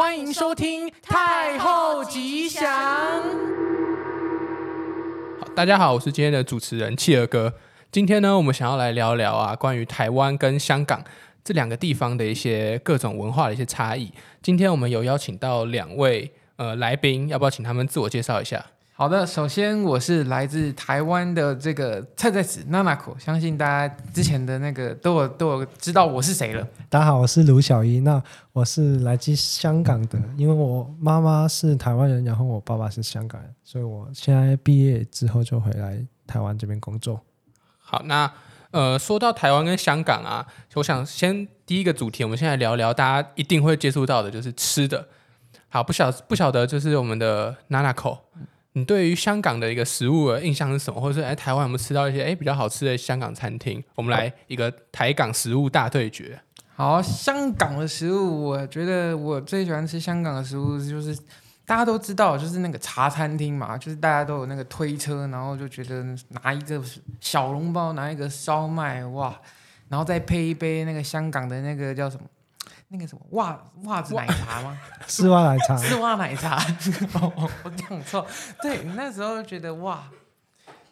欢迎收听《太后吉祥》。好，大家好，我是今天的主持人企鹅哥。今天呢，我们想要来聊聊啊，关于台湾跟香港这两个地方的一些各种文化的一些差异。今天我们有邀请到两位呃来宾，要不要请他们自我介绍一下？好的，首先我是来自台湾的这个菜菜子娜娜口，相信大家之前的那个都有都有知道我是谁了。大家好，我是卢小一，那我是来自香港的，因为我妈妈是台湾人，然后我爸爸是香港人，所以我现在毕业之后就回来台湾这边工作。好，那呃，说到台湾跟香港啊，我想先第一个主题，我们先来聊聊大家一定会接触到的，就是吃的。好，不晓不晓得，就是我们的娜娜口。你对于香港的一个食物的印象是什么？或者说，哎，台湾有没有吃到一些哎比较好吃的香港餐厅？我们来一个台港食物大对决。好，香港的食物，我觉得我最喜欢吃香港的食物，就是大家都知道，就是那个茶餐厅嘛，就是大家都有那个推车，然后就觉得拿一个小笼包，拿一个烧麦，哇，然后再配一杯那个香港的那个叫什么？那个什么袜袜子奶茶吗？丝袜奶茶，丝袜奶茶。我 我讲错。对，那时候觉得哇，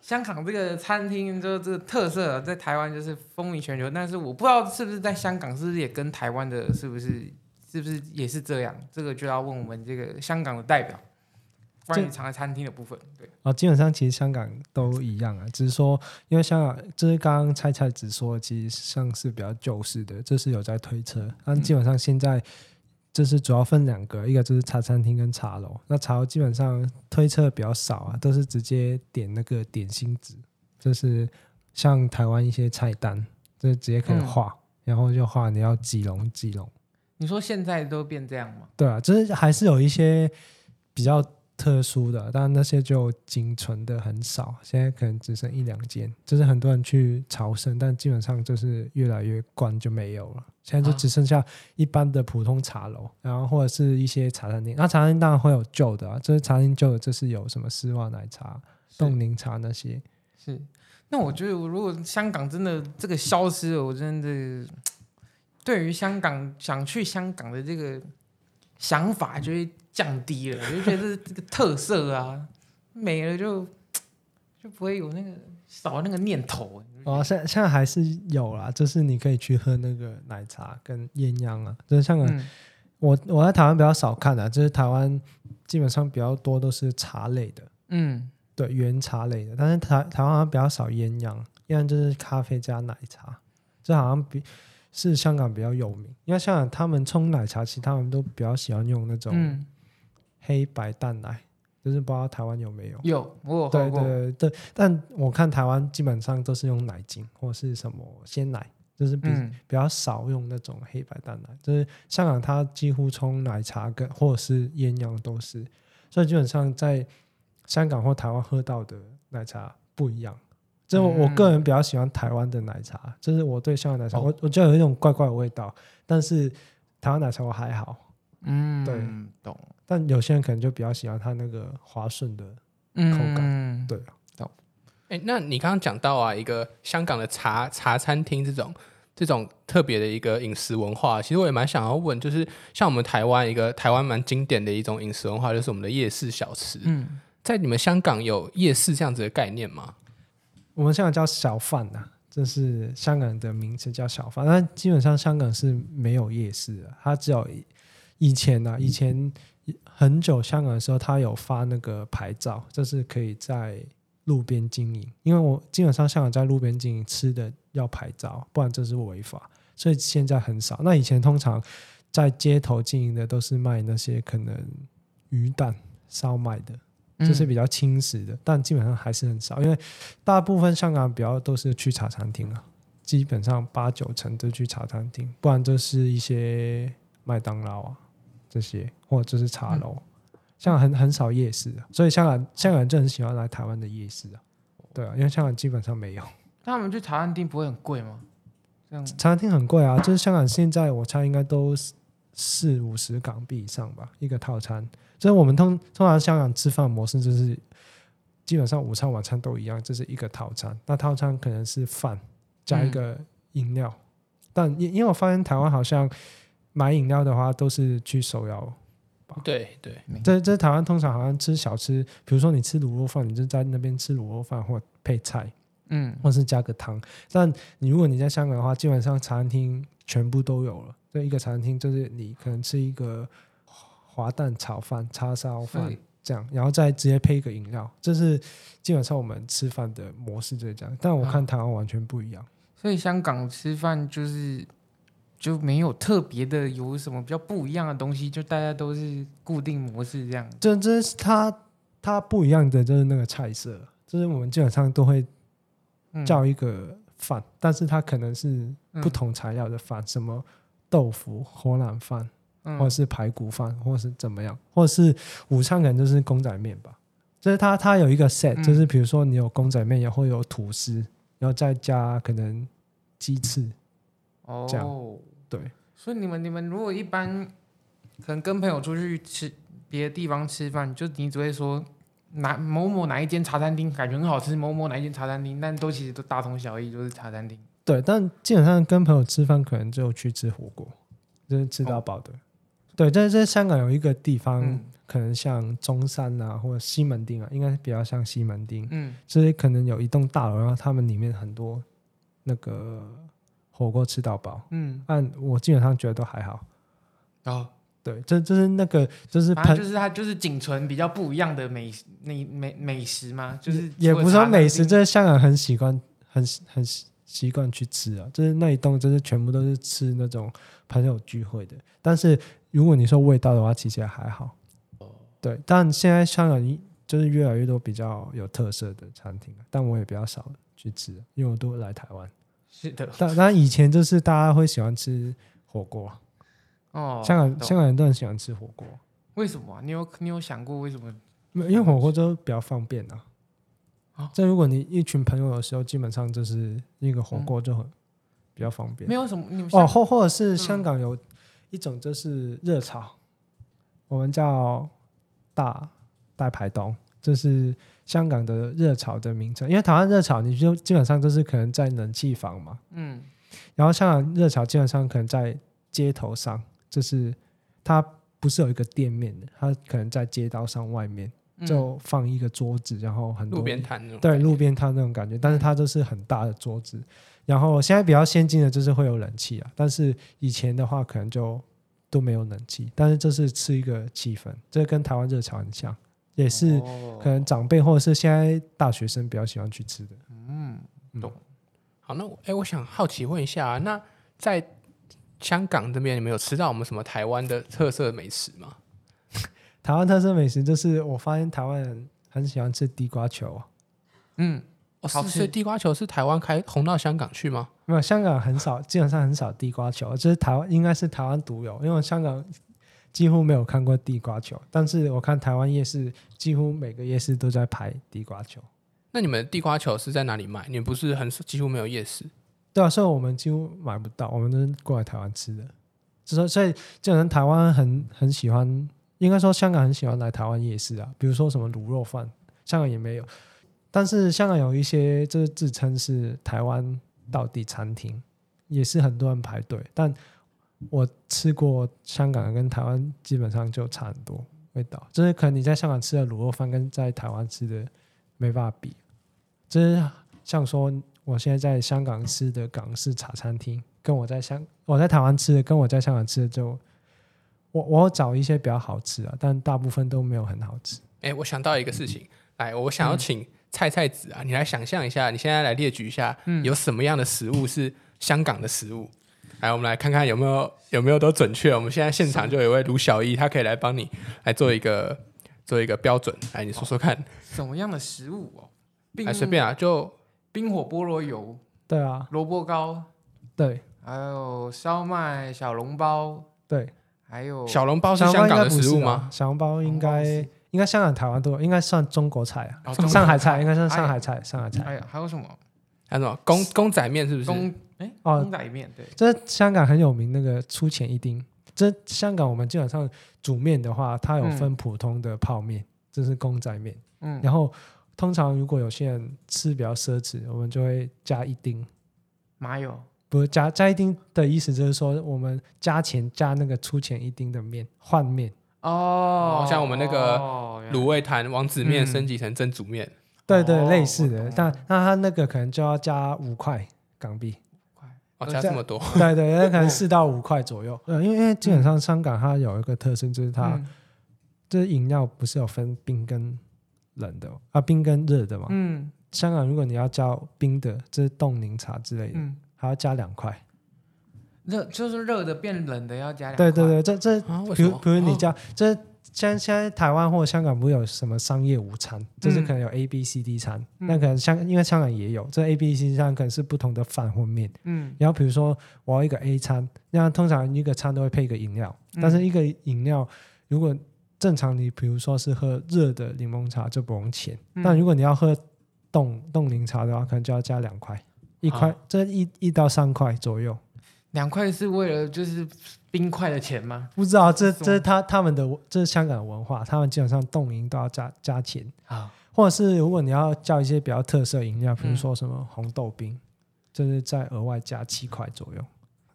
香港这个餐厅就这个特色，在台湾就是风靡全球。但是我不知道是不是在香港，是不是也跟台湾的，是不是是不是也是这样？这个就要问我们这个香港的代表。关于茶餐厅的部分，对啊，基本上其实香港都一样啊，只是说因为香港就是刚刚菜菜只说，其实像是比较旧式的，就是有在推车，但基本上现在就是主要分两个，一个就是茶餐厅跟茶楼。那茶楼基本上推车比较少啊，都是直接点那个点心纸，就是像台湾一些菜单，就直接可以画，嗯、然后就画你要几笼几笼。你说现在都变这样吗？对啊，就是还是有一些比较。特殊的，但那些就仅存的很少，现在可能只剩一两间，就是很多人去朝圣，但基本上就是越来越关就没有了。现在就只剩下一般的普通茶楼，然后或者是一些茶餐厅。那茶餐厅当然会有旧的啊，就是茶餐厅旧的，就是有什么丝袜奶茶、冻柠茶那些。是，那我觉得如果香港真的这个消失了，我真的对于香港想去香港的这个想法就会。降低了，我 就觉得这个特色啊，没了就就不会有那个少那个念头。哦，现现在还是有啦，就是你可以去喝那个奶茶跟鸳鸯啊，就是香港，嗯、我我在台湾比较少看的，就是台湾基本上比较多都是茶类的，嗯，对，原茶类的，但是台台湾好像比较少鸳鸯，鸳鸯就是咖啡加奶茶，这好像比是香港比较有名，因为香港他们冲奶茶，其实他们都比较喜欢用那种。嗯黑白淡奶，就是不知道台湾有没有？有，我有对对对，但我看台湾基本上都是用奶精或是什么鲜奶，就是比、嗯、比较少用那种黑白淡奶。就是香港，它几乎冲奶茶跟或者是鸳鸯都是，所以基本上在香港或台湾喝到的奶茶不一样。就我，我个人比较喜欢台湾的奶茶，就是我对香港奶茶，哦、我我觉得有一种怪怪的味道，但是台湾奶茶我还好。嗯，对，懂。但有些人可能就比较喜欢它那个滑顺的口感，嗯、对啊，懂。哎，那你刚刚讲到啊，一个香港的茶茶餐厅这种这种特别的一个饮食文化，其实我也蛮想要问，就是像我们台湾一个台湾蛮经典的一种饮食文化，就是我们的夜市小吃。嗯，在你们香港有夜市这样子的概念吗？我们香港叫小贩呐、啊，这是香港的名字叫小贩，但基本上香港是没有夜市的，它只有以前呢、啊，以前。很久香港的时候，他有发那个牌照，就是可以在路边经营。因为我基本上香港在路边经营吃的要牌照，不然这是违法，所以现在很少。那以前通常在街头经营的都是卖那些可能鱼蛋烧卖的，就是比较轻食的，但基本上还是很少，因为大部分香港比较都是去茶餐厅啊，基本上八九成都去茶餐厅，不然就是一些麦当劳啊。这些或者就是茶楼，嗯、香港很很少夜市，所以香港香港人就很喜欢来台湾的夜市啊。对啊，因为香港基本上没有。那我们去茶餐厅不会很贵吗？这样茶餐厅很贵啊，就是香港现在我猜应该都四五十港币以上吧，一个套餐。所以我们通通常香港吃饭模式就是基本上午餐晚餐都一样，这、就是一个套餐。那套餐可能是饭加一个饮料，嗯、但因因为我发现台湾好像。买饮料的话，都是去手摇对对，这这台湾通常好像吃小吃，比如说你吃卤肉饭，你就在那边吃卤肉饭或配菜，嗯，或是加个汤。但你如果你在香港的话，基本上餐厅全部都有了。这一个餐厅就是你可能吃一个滑蛋炒饭、叉烧饭这样，然后再直接配一个饮料，这是基本上我们吃饭的模式就是这样。但我看台湾完全不一样。所以香港吃饭就是就没有特别的有什么比较不一样的东西，就大家都是固定模式这样。这这是它它不一样的就是那个菜色，就是我们基本上都会叫一个饭，嗯、但是它可能是不同材料的饭，嗯、什么豆腐火腩饭，或者是排骨饭，或者是怎么样，或者是午餐可能就是公仔面吧。就是它它有一个 set，就是比如说你有公仔面，也会有吐司。然后再加可能鸡翅，哦，这样对。所以你们你们如果一般可能跟朋友出去吃别的地方吃饭，就你只会说哪某某哪一间茶餐厅感觉很好吃，某某哪一间茶餐厅，但都其实都大同小异，就是茶餐厅。对，但基本上跟朋友吃饭可能就去吃火锅，就是吃到饱的。哦、对，在在香港有一个地方。嗯可能像中山啊，或者西门町啊，应该比较像西门町。嗯，所以可能有一栋大楼，然后他们里面很多那个火锅吃到饱。嗯，但我基本上觉得都还好。哦，对，这就是那个就是反正就是它就是仅存比较不一样的美美美美食嘛，就是也不是说美食，这是香港很习惯很很习惯去吃啊，就是那一栋就是全部都是吃那种朋友聚会的。但是如果你说味道的话，其实也还好。对，但现在香港就是越来越多比较有特色的餐厅，但我也比较少去吃，因为我都来台湾。是的，但但以前就是大家会喜欢吃火锅，哦，香港香港人都很喜欢吃火锅。为什么啊？你有你有想过为什么？因为火锅就比较方便啊。啊，这如果你一群朋友的时候，基本上就是一个火锅就很比较方便。没有什么，哦，或或者是香港有一种就是热炒，我们叫。大大排档，这是香港的热潮的名称。因为台湾热潮，你就基本上都是可能在冷气房嘛，嗯，然后香港热潮基本上可能在街头上，就是它不是有一个店面的，它可能在街道上外面就放一个桌子，然后很多路边摊那种，对，路边摊那种感觉，但是它都是很大的桌子。然后现在比较先进的就是会有冷气啊，但是以前的话可能就。都没有冷气，但是这是吃一个气氛，这跟台湾热潮很像，也是可能长辈或者是现在大学生比较喜欢去吃的。嗯，懂。好，那哎，我想好奇问一下，那在香港这边，你们有吃到我们什么台湾的特色美食吗？台湾特色美食就是我发现台湾人很喜欢吃地瓜球。嗯。哦，是，所以地瓜球是台湾开红到香港去吗？没有，香港很少，基本上很少地瓜球，这是台湾应该是台湾独有，因为香港几乎没有看过地瓜球。但是我看台湾夜市，几乎每个夜市都在排地瓜球。那你们地瓜球是在哪里卖？你们不是很几乎没有夜市？对啊，所以我们几乎买不到，我们都是过来台湾吃的。所以，所以基本上台湾很很喜欢，应该说香港很喜欢来台湾夜市啊。比如说什么卤肉饭，香港也没有。但是香港有一些就是自称是台湾道地餐厅，也是很多人排队。但我吃过香港跟台湾基本上就差很多味道，就是可能你在香港吃的卤肉饭跟在台湾吃的没办法比。就是像说我现在在香港吃的港式茶餐厅，跟我在香我在台湾吃的跟我在香港吃的就我我找一些比较好吃啊，但大部分都没有很好吃。哎、欸，我想到一个事情，来，我想要请、嗯。菜菜子啊，你来想象一下，你现在来列举一下，有什么样的食物是香港的食物？嗯、来，我们来看看有没有有没有都准确。我们现在现场就有一位卢小一，他可以来帮你来做一个做一个标准。来，你说说看，什么样的食物哦？来随便啊，就冰火菠萝油，对啊，萝卜糕，对，还有烧麦小笼包，对，还有小笼包是香港的食物吗？小笼包应该。应该香港、台湾都有，应该算中国菜啊。上海菜应该算上海菜，上海菜。还有还有什么？还有什么？公公仔面是不是？公哎哦，公仔面对。这香港很有名那个粗浅一丁。这香港我们基本上煮面的话，它有分普通的泡面，这是公仔面。嗯。然后通常如果有些人吃比较奢侈，我们就会加一丁麻油。不是加加一丁的意思就是说，我们加钱加那个粗浅一丁的面换面。哦，像我们那个哦卤味摊王子面嗯升级成蒸煮面，对对，哦类似的我懂，但那他那个可能就要加五块港币。哦，呃加这么多，对对，那可能四到五块左右。呃，因为因为基本上香港它有一个特性，就是它嗯这饮料不是有分冰跟冷的啊，冰跟热的嘛。嗯香港如果你要叫冰的，这是冻柠茶之类的，嗯，还要加两块。热就是热的变冷的要加两块。对对对，这这啊，为比如么？比如你叫这现在现在台湾或香港不是有什么商业午餐，就是可能有 A B C D 餐，嗯。那可能香因为香港也有这 A B C D 餐，可能是不同的饭或面。嗯。然后比如说我要一个 A 餐，那通常一个餐都会配一个饮料，嗯。但是一个饮料如果正常你比如说是喝热的柠檬茶就不用钱，嗯。但如果你要喝冻冻柠茶的话，可能就要加两块，一块、啊。这一一到三块左右。两块是为了就是冰块的钱吗？不知道这这是他他们的这是香港的文化，他们基本上冻饮都要加加钱，啊，或者是如果你要叫一些比较特色饮料，比如嗯说什么红豆冰，就是再额外加七块左右。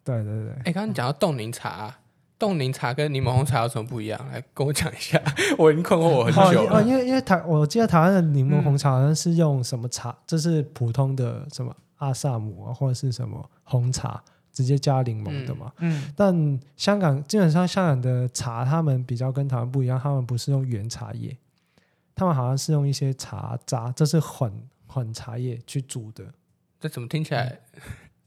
对对对。哎，刚刚你讲到冻柠茶啊，冻柠茶跟柠檬红茶有什么不一样？来跟我讲一下，我已经困惑我很久哦，了。因为因为台，我记得台湾的柠檬嗯红茶好像是用什么茶，这是普通的什么阿萨姆啊，或者是什么红茶，直接加柠檬的嘛。嗯但香港基本上香港的茶，他们比较跟台湾不一样，他们不是用原茶叶，他们好像是用一些茶渣，这是混混茶叶去煮的。这怎么听起来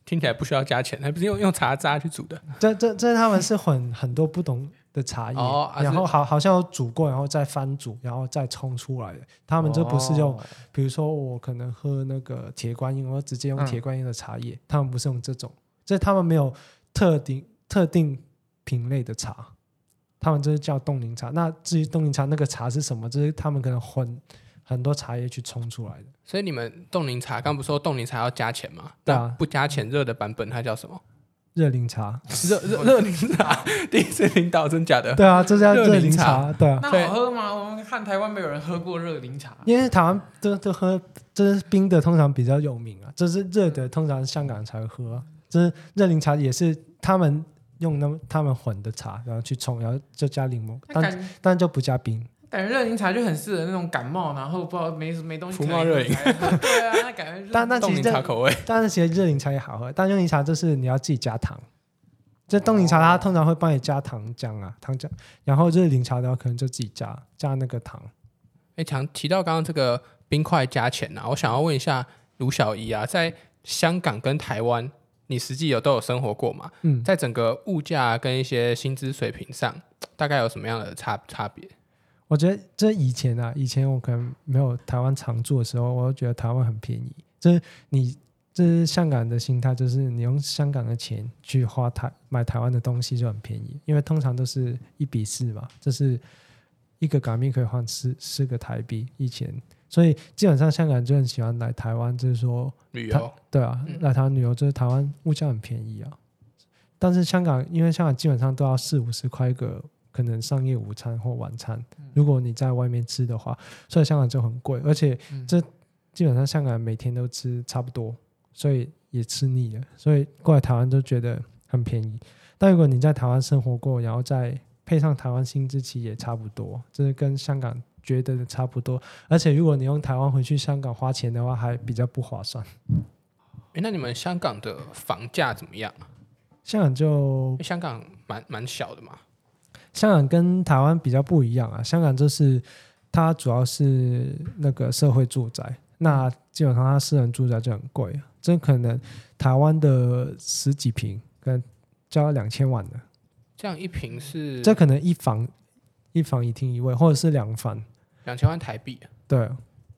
听起来不需要加钱？还不是用用茶渣去煮的？这这这他们是混很多不同的茶叶，哦啊然后好好像有煮过，然后再翻煮，然后再冲出来的。他们这不是用哦比如说我可能喝那个铁观音，我直接用嗯铁观音的茶叶，他们不是用这种，这他们没有特定特定品类的茶，他们这是叫冻柠茶。那至于冻柠茶那个茶是什么，这是他们可能混很多茶叶去冲出来的。所以你们冻柠茶，刚不是说冻柠茶要加钱吗？对啊不加钱热的版本它叫什么？热柠茶，热热热柠茶，第一次听到，真假的？对啊，这叫热柠热柠茶，对啊，那好喝吗？我们看台湾没有人喝过热柠茶。因为台湾都都喝，这是冰的，通常比较有名啊，这是热的，通常香港才会喝、啊。这是热柠茶也是他们用那么他们混的茶，然后去冲，然后就加柠檬，但但就不加冰。感觉热柠茶就很适合那种感冒，然后不知道没没东西福可以茂热饮对啊，那感觉但那其实茶口味，但是其实热柠茶也好喝，但热柠茶就是你要自己加糖。这冻柠茶它通常会帮你加糖浆啊，糖浆，然后热柠茶的话可能就自己加加那个糖。哎，强提到刚刚这个冰块加钱啊，我想要问一下卢小姨啊，在香港跟台湾，你实际有都有生活过嘛？嗯，在整个物价跟一些薪资水平上，大概有什么样的差差别？我觉得这以前啊，以前我可能没有台湾常住的时候，我就觉得台湾很便宜。这是你这是香港人的心态，就是你用香港的钱去花台买台湾的东西就很便宜，因为通常都是一比四嘛，这是一个港币可以换四四个台币以前，所以基本上香港人就很喜欢来台湾，就是说旅游对啊，嗯来台湾旅游就是台湾物价很便宜啊。但是香港，因为香港基本上都要四五十块一个，可能商业午餐或晚餐。如果你在外面吃的话，所以香港就很贵，而且这基本上香港人每天都吃差不多，所以也吃腻了，所以过来台湾都觉得很便宜。但如果你在台湾生活过，然后再配上台湾薪资其实也差不多，就是跟香港觉得差不多。而且如果你用台湾回去香港花钱的话，还比较不划算。诶，那你们香港的房价怎么样？香港就香港蛮蛮小的嘛。香港跟台湾比较不一样啊，香港就是它主要是那个社会住宅，那基本上它私人住宅就很贵啊，这可能台湾的十几平跟交要两千万的，这样一平是这可能一房一房一厅一卫，或者是两房，两千万台币，对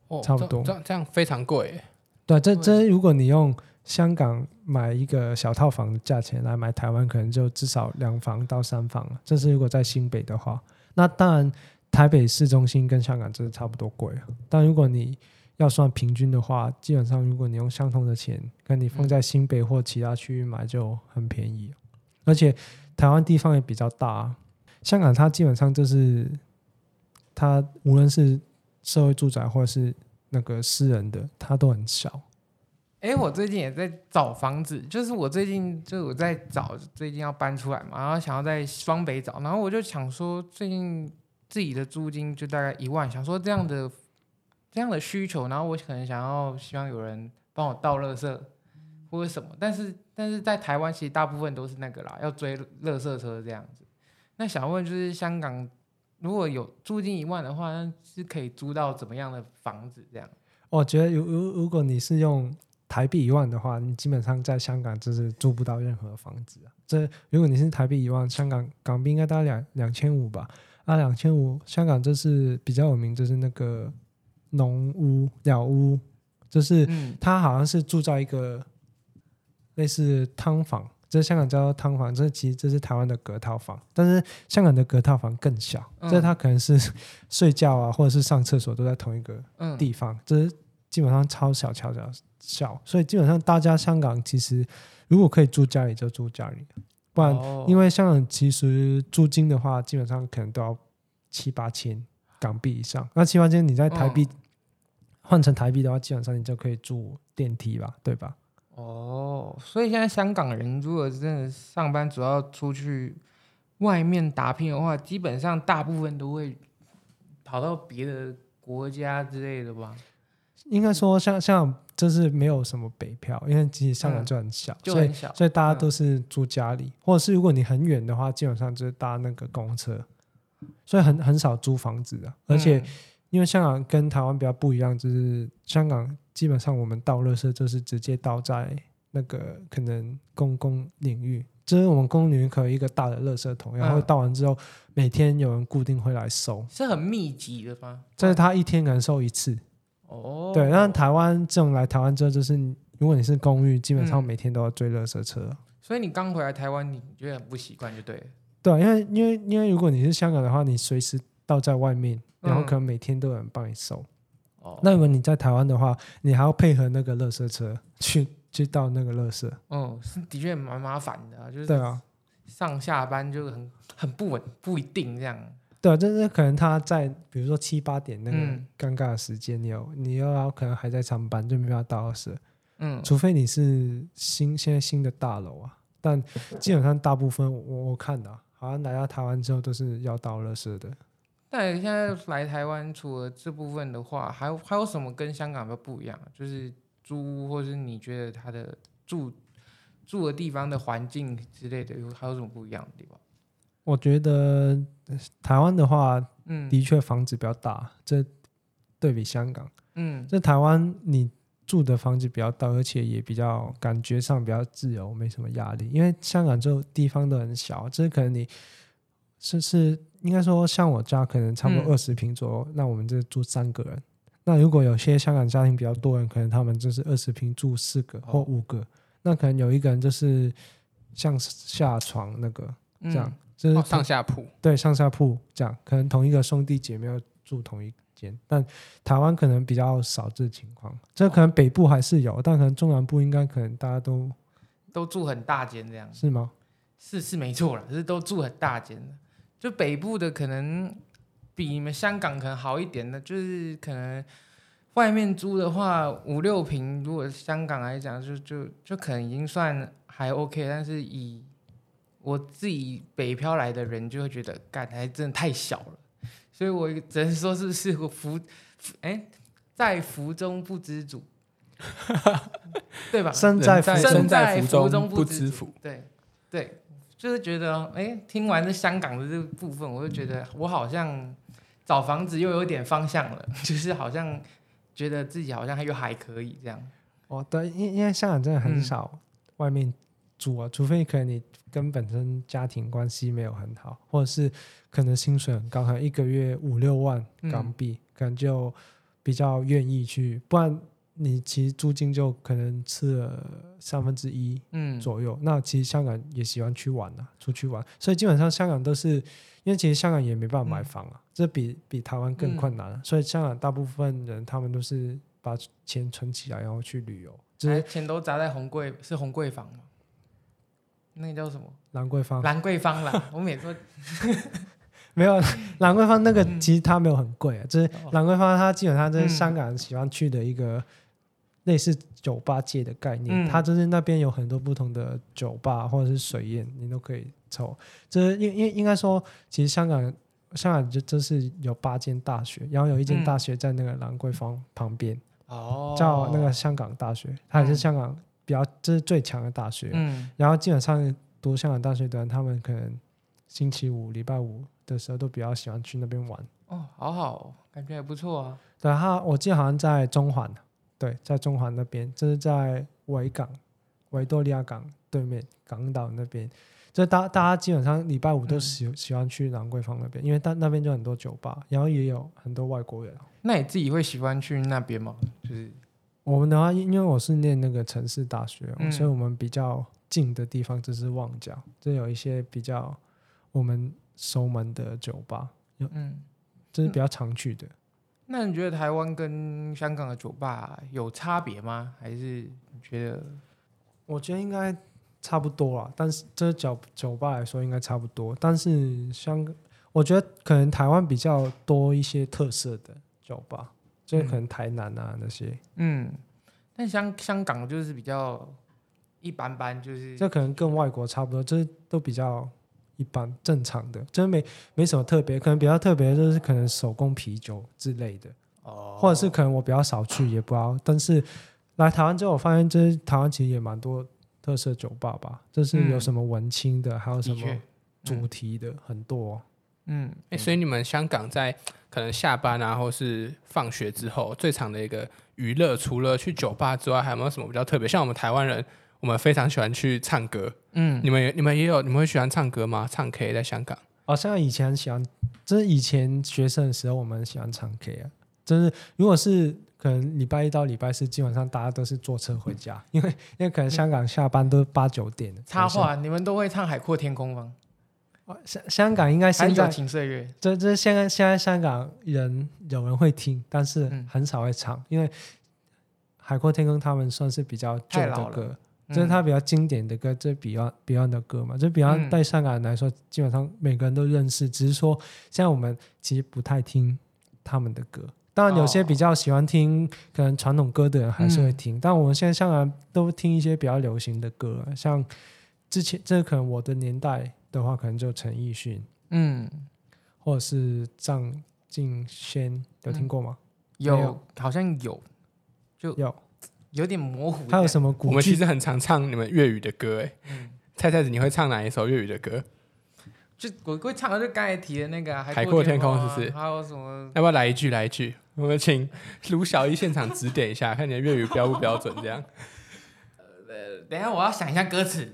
哦，差不多这样这样非常贵。对，这这如果你用香港买一个小套房的价钱来买台湾，可能就至少两房到三房了。这是如果在新北的话，那当然台北市中心跟香港真的差不多贵啊。但如果你要算平均的话，基本上如果你用相同的钱，跟你放在新北或其他区域买就很便宜。而且台湾地方也比较大啊，香港它基本上就是它无论是社会住宅或者是那个私人的，它都很小。哎，我最近也在找房子，就是我最近就我在找，最近要搬出来嘛，然后想要在双北找，然后我就想说，最近自己的租金就大概一万，想说这样的这样的需求，然后我可能想要希望有人帮我倒垃圾或者什么，但是但是在台湾其实大部分都是那个啦，要追垃圾车这样子。那想问就是香港如果有租金一万的话，那是可以租到怎么样的房子这样？我觉得如如如果你是用台币一万的话，你基本上在香港就是租不到任何房子啊。这如果你是台币一万，香港港币应该大概两两千五吧？啊，两千五，香港就是比较有名，就是那个农屋、鸟屋，就是它好像是住在一个类似汤房，这香港叫做劏房，这其实这是台湾的隔套房，但是香港的隔套房更小，这它可能是睡觉啊，或者是上厕所都在同一个地方，这是基本上超小、超小。小，所以基本上大家香港其实如果可以住家里就住家里，不然因为香港其实租金的话，基本上可能都要七八千港币以上。那七八千你在台币换成台币的话，基本上你就可以住电梯吧，对吧？哦，所以现在香港人如果真的上班主要出去外面打拼的话，基本上大部分都会跑到别的国家之类的吧？应该说像，像像就是没有什么北漂，因为其实香港就很小，嗯、很小所以所以大家都是住家里，嗯、或者是如果你很远的话，基本上就是搭那个公车，所以很很少租房子的。而且因为香港跟台湾比较不一样，就是香港基本上我们倒垃圾就是直接倒在那个可能公共领域，就是我们公共领域可以有一个大的垃圾桶，然后倒完之后每天有人固定会来收，是很密集的吗？就是他一天可能收一次。哦，对，那台湾这种来台湾之后，就是如果你是公寓，基本上每天都要追垃圾车。嗯、所以你刚回来台湾，你觉得很不习惯，就对。对，因为因为因为如果你是香港的话，你随时倒在外面，然后可能每天都有人帮你收。哦、嗯。那如果你在台湾的话，你还要配合那个垃圾车去去倒那个垃圾。哦、嗯，是的确蛮麻烦的、啊，就是。对啊。上下班就很很不稳，不一定这样。对，啊就是可能他在比如说七八点那个尴尬的时间，你有、嗯、你又要可能还在上班，就没办法倒垃圾。嗯，除非你是新现在新的大楼啊，但基本上大部分我我看的、啊，好像来到台湾之后都是要倒垃圾的。但现在来台湾，除了这部分的话，还有还有什么跟香港的不一样？就是租屋，或是你觉得他的住住的地方的环境之类的，有还有什么不一样的地方？我觉得台湾的话，嗯，的确房子比较大，这对比香港，嗯，在台湾你住的房子比较大，而且也比较感觉上比较自由，没什么压力。因为香港这地方都很小，这可能你是是应该说，像我家可能差不多二十平左右，嗯、那我们这住三个人。那如果有些香港家庭比较多人，可能他们就是二十平住四个或五个，哦、那可能有一个人就是像下床那个这样。嗯就是、哦、上下铺，对，上下铺这样，可能同一个兄弟姐妹要住同一间，但台湾可能比较少这情况。这可能北部还是有，但可能中南部应该可能大家都都住很大间这样，是吗？是是没错了，可是都住很大间的。就北部的可能比你们香港可能好一点的，就是可能外面租的话五六平，如果香港来讲，就就就可能已经算还 OK，但是以我自己北漂来的人就会觉得，干还真的太小了，所以我只能说是是个福，哎、欸，在福中不知足，对吧？身在身在福中不知福，对对，就是觉得，哎、欸，听完这香港的这个部分，我就觉得我好像找房子又有点方向了，就是好像觉得自己好像又还可以这样。哦，对，因因为香港真的很少外面住啊，嗯、除非可能你。跟本身家庭关系没有很好，或者是可能薪水很高，可能一个月五六万港币，嗯、可能就比较愿意去。不然你其实租金就可能吃了三分之一左右。嗯、那其实香港也喜欢去玩啊，出去玩，所以基本上香港都是因为其实香港也没办法买房啊，嗯、这比比台湾更困难。嗯、所以香港大部分人他们都是把钱存起来，然后去旅游，就是钱都砸在红柜，是红柜房吗？那个叫什么？兰桂坊。兰桂坊啦，我每次没有兰桂坊那个，其实它没有很贵啊。就是兰桂坊，它基本上就是香港人喜欢去的一个类似酒吧界的概念，嗯它就是那边有很多不同的酒吧或者是水宴，你都可以抽。这应应应该说，其实香港香港就就是有八间大学，然后有一间大学在那个兰桂坊旁边，哦叫那个香港大学，它也是香港比较这、就是最强的大学。嗯然后基本上读香港大学的人，他们可能星期五、礼拜五的时候都比较喜欢去那边玩。哦，好好哦，感觉还不错啊。对，他我记得好像在中环，对，在中环那边，就是在维港、维多利亚港对面港岛那边。这大大家基本上礼拜五都喜、嗯、喜欢去兰桂坊那边，因为那那边就很多酒吧，然后也有很多外国人。那你自己会喜欢去那边吗？就是我们的话，因为我是念那个城市大学，嗯、所以我们比较近的地方就是旺角，这有一些比较我们熟门的酒吧，嗯，这是比较常去的。那你觉得台湾跟香港的酒吧有差别吗？还是你觉得？我觉得应该。差不多啦，但是这酒酒吧来说应该差不多，但是香港，我觉得可能台湾比较多一些特色的酒吧，就是可能台南啊那些，嗯，但香香港就是比较一般般，就是这可能跟外国差不多，就是都比较一般正常的，真没没什么特别，可能比较特别的就是可能手工啤酒之类的，哦，或者是可能我比较少去，也不知道，但是来台湾之后，我发现就是台湾其实也蛮多。特色酒吧吧，就是有什么文青的，嗯、还有什么主题的，嗯、很多、哦。嗯，哎、欸，所以你们香港在可能下班啊，或是放学之后，最长的一个娱乐，除了去酒吧之外，还有没有什么比较特别？像我们台湾人，我们非常喜欢去唱歌。嗯，你们也你们也有，你们会喜欢唱歌吗？唱 K 在香港？哦，像以前很喜欢，就是以前学生的时候，我们喜欢唱 K 啊。就是如果是。可能礼拜一到礼拜四，基本上大家都是坐车回家，因为因为可能香港下班都八九点。插话，你们都会唱《海阔天空》吗？香香港应该现在情岁月，这这现在现在香港人有人会听，但是很少会唱，嗯、因为《海阔天空》他们算是比较旧的歌，就是他比较经典的歌，这、嗯、Beyond Beyond 的歌嘛，就 Beyond 对香港人来说，基本上每个人都认识，只是说现在我们其实不太听他们的歌。当然，有些比较喜欢听可能传统歌的人还是会听，嗯、但我们现在香港都听一些比较流行的歌，像之前这可能我的年代的话，可能就陈奕迅，嗯，或者是张敬轩，有听过吗？有？好像有，就有有点模糊。还有什么古？我们其实很常唱你们粤语的歌，哎、嗯，菜菜子，你会唱哪一首粤语的歌？就我会唱的，就刚才提的那个、啊《海阔天空》，是不是？还有什么？要不要来一句？来一句，我们请卢小一现场指点一下，看你的粤语标不标准？这样。呃，等一下我要想一下歌词。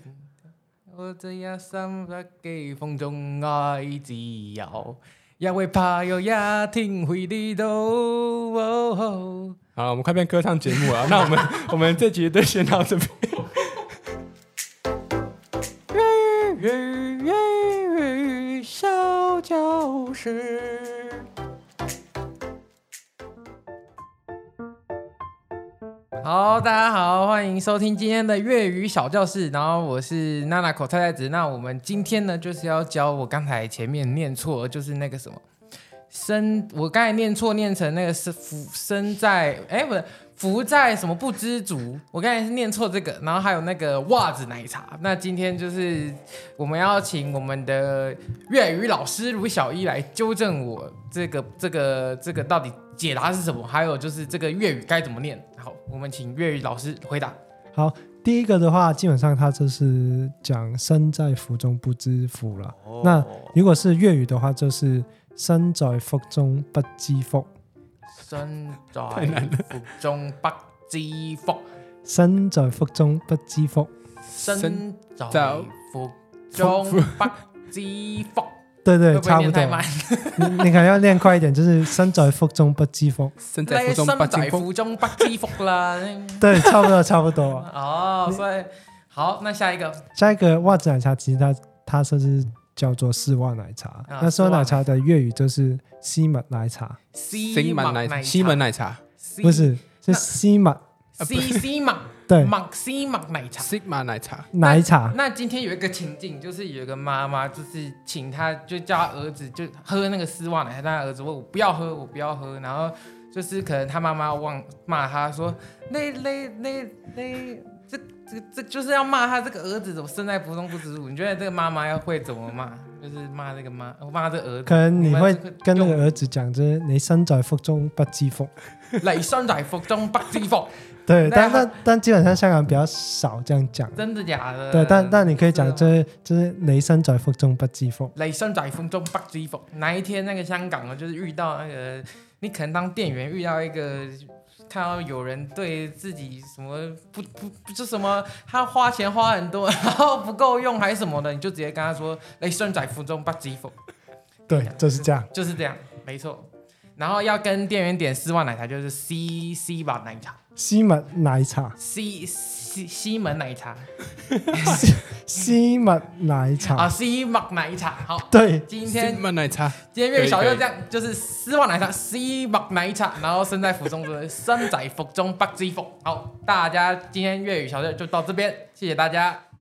我这一生不给风中爱自由，也会怕有一天会低头。好，我们快变歌唱节目了。那我们 我们这集就先到这边。教室。好，大家好，欢迎收听今天的粤语小教室。然后我是娜娜口菜菜子。那我们今天呢，就是要教我刚才前面念错，就是那个什么生，我刚才念错，念成那个是福生在，哎，不是。福在什么不知足？我刚才是念错这个，然后还有那个袜子奶茶。那今天就是我们要请我们的粤语老师卢小一来纠正我这个这个这个到底解答是什么，还有就是这个粤语该怎么念。好，我们请粤语老师回答。好，第一个的话，基本上它就是讲身在福中不知福了。那如果是粤语的话，就是身在福中不知福。身在福中不知福，身在福中不知福，身在福中不知福。对对？差不多。你你可能要念快一点，就是身在福中不知福，身在福中不知福，啦。对，差不多，差不多。哦，所以好，那下一个，下一个袜子奶茶，其实它它甚至。叫做丝袜奶茶，啊、那丝袜奶茶的粤语就是西门奶茶，西门奶茶，西门奶茶，不是是西门，西西门，对，马西马奶茶，西马奶茶，奶茶。那今天有一个情境，就是有一个妈妈，就是请他，就叫他儿子就喝那个丝袜奶茶，但他儿子问我不要喝，我不要喝，然后。就是可能他妈妈忘骂他说，那那那那这这这就是要骂他这个儿子怎么生在福中不知福？你觉得这个妈妈要会怎么骂？就是骂这个妈，骂这个儿子。可能你会跟那个用儿子讲，就是你身在福中不知福。你身在福中不知福，对，但但但基本上香港比较少这样讲。真的假的？对，但但你可以讲，就是就是你身在福中不知福。你身在福中不知福。哪一天那个香港啊，就是遇到那个，你可能当店员遇到一个，看到有人对自己什么不不不是什么，他花钱花很多，然后不够用还是什么的，你就直接跟他说雷声在福中不知福，对，就是这样。就是这样，没错。然后要跟店员点丝袜奶茶，就是 C C 吧奶茶，西门奶茶，西西西门奶茶 西门奶茶。啊，西门奶茶。好，对，今天西门奶茶，今天粤语小可以就这样，就是丝袜奶茶、西门奶茶，然后身在福中的 身在福中不知福。好，大家今天粤语小就就到这边，谢谢大家。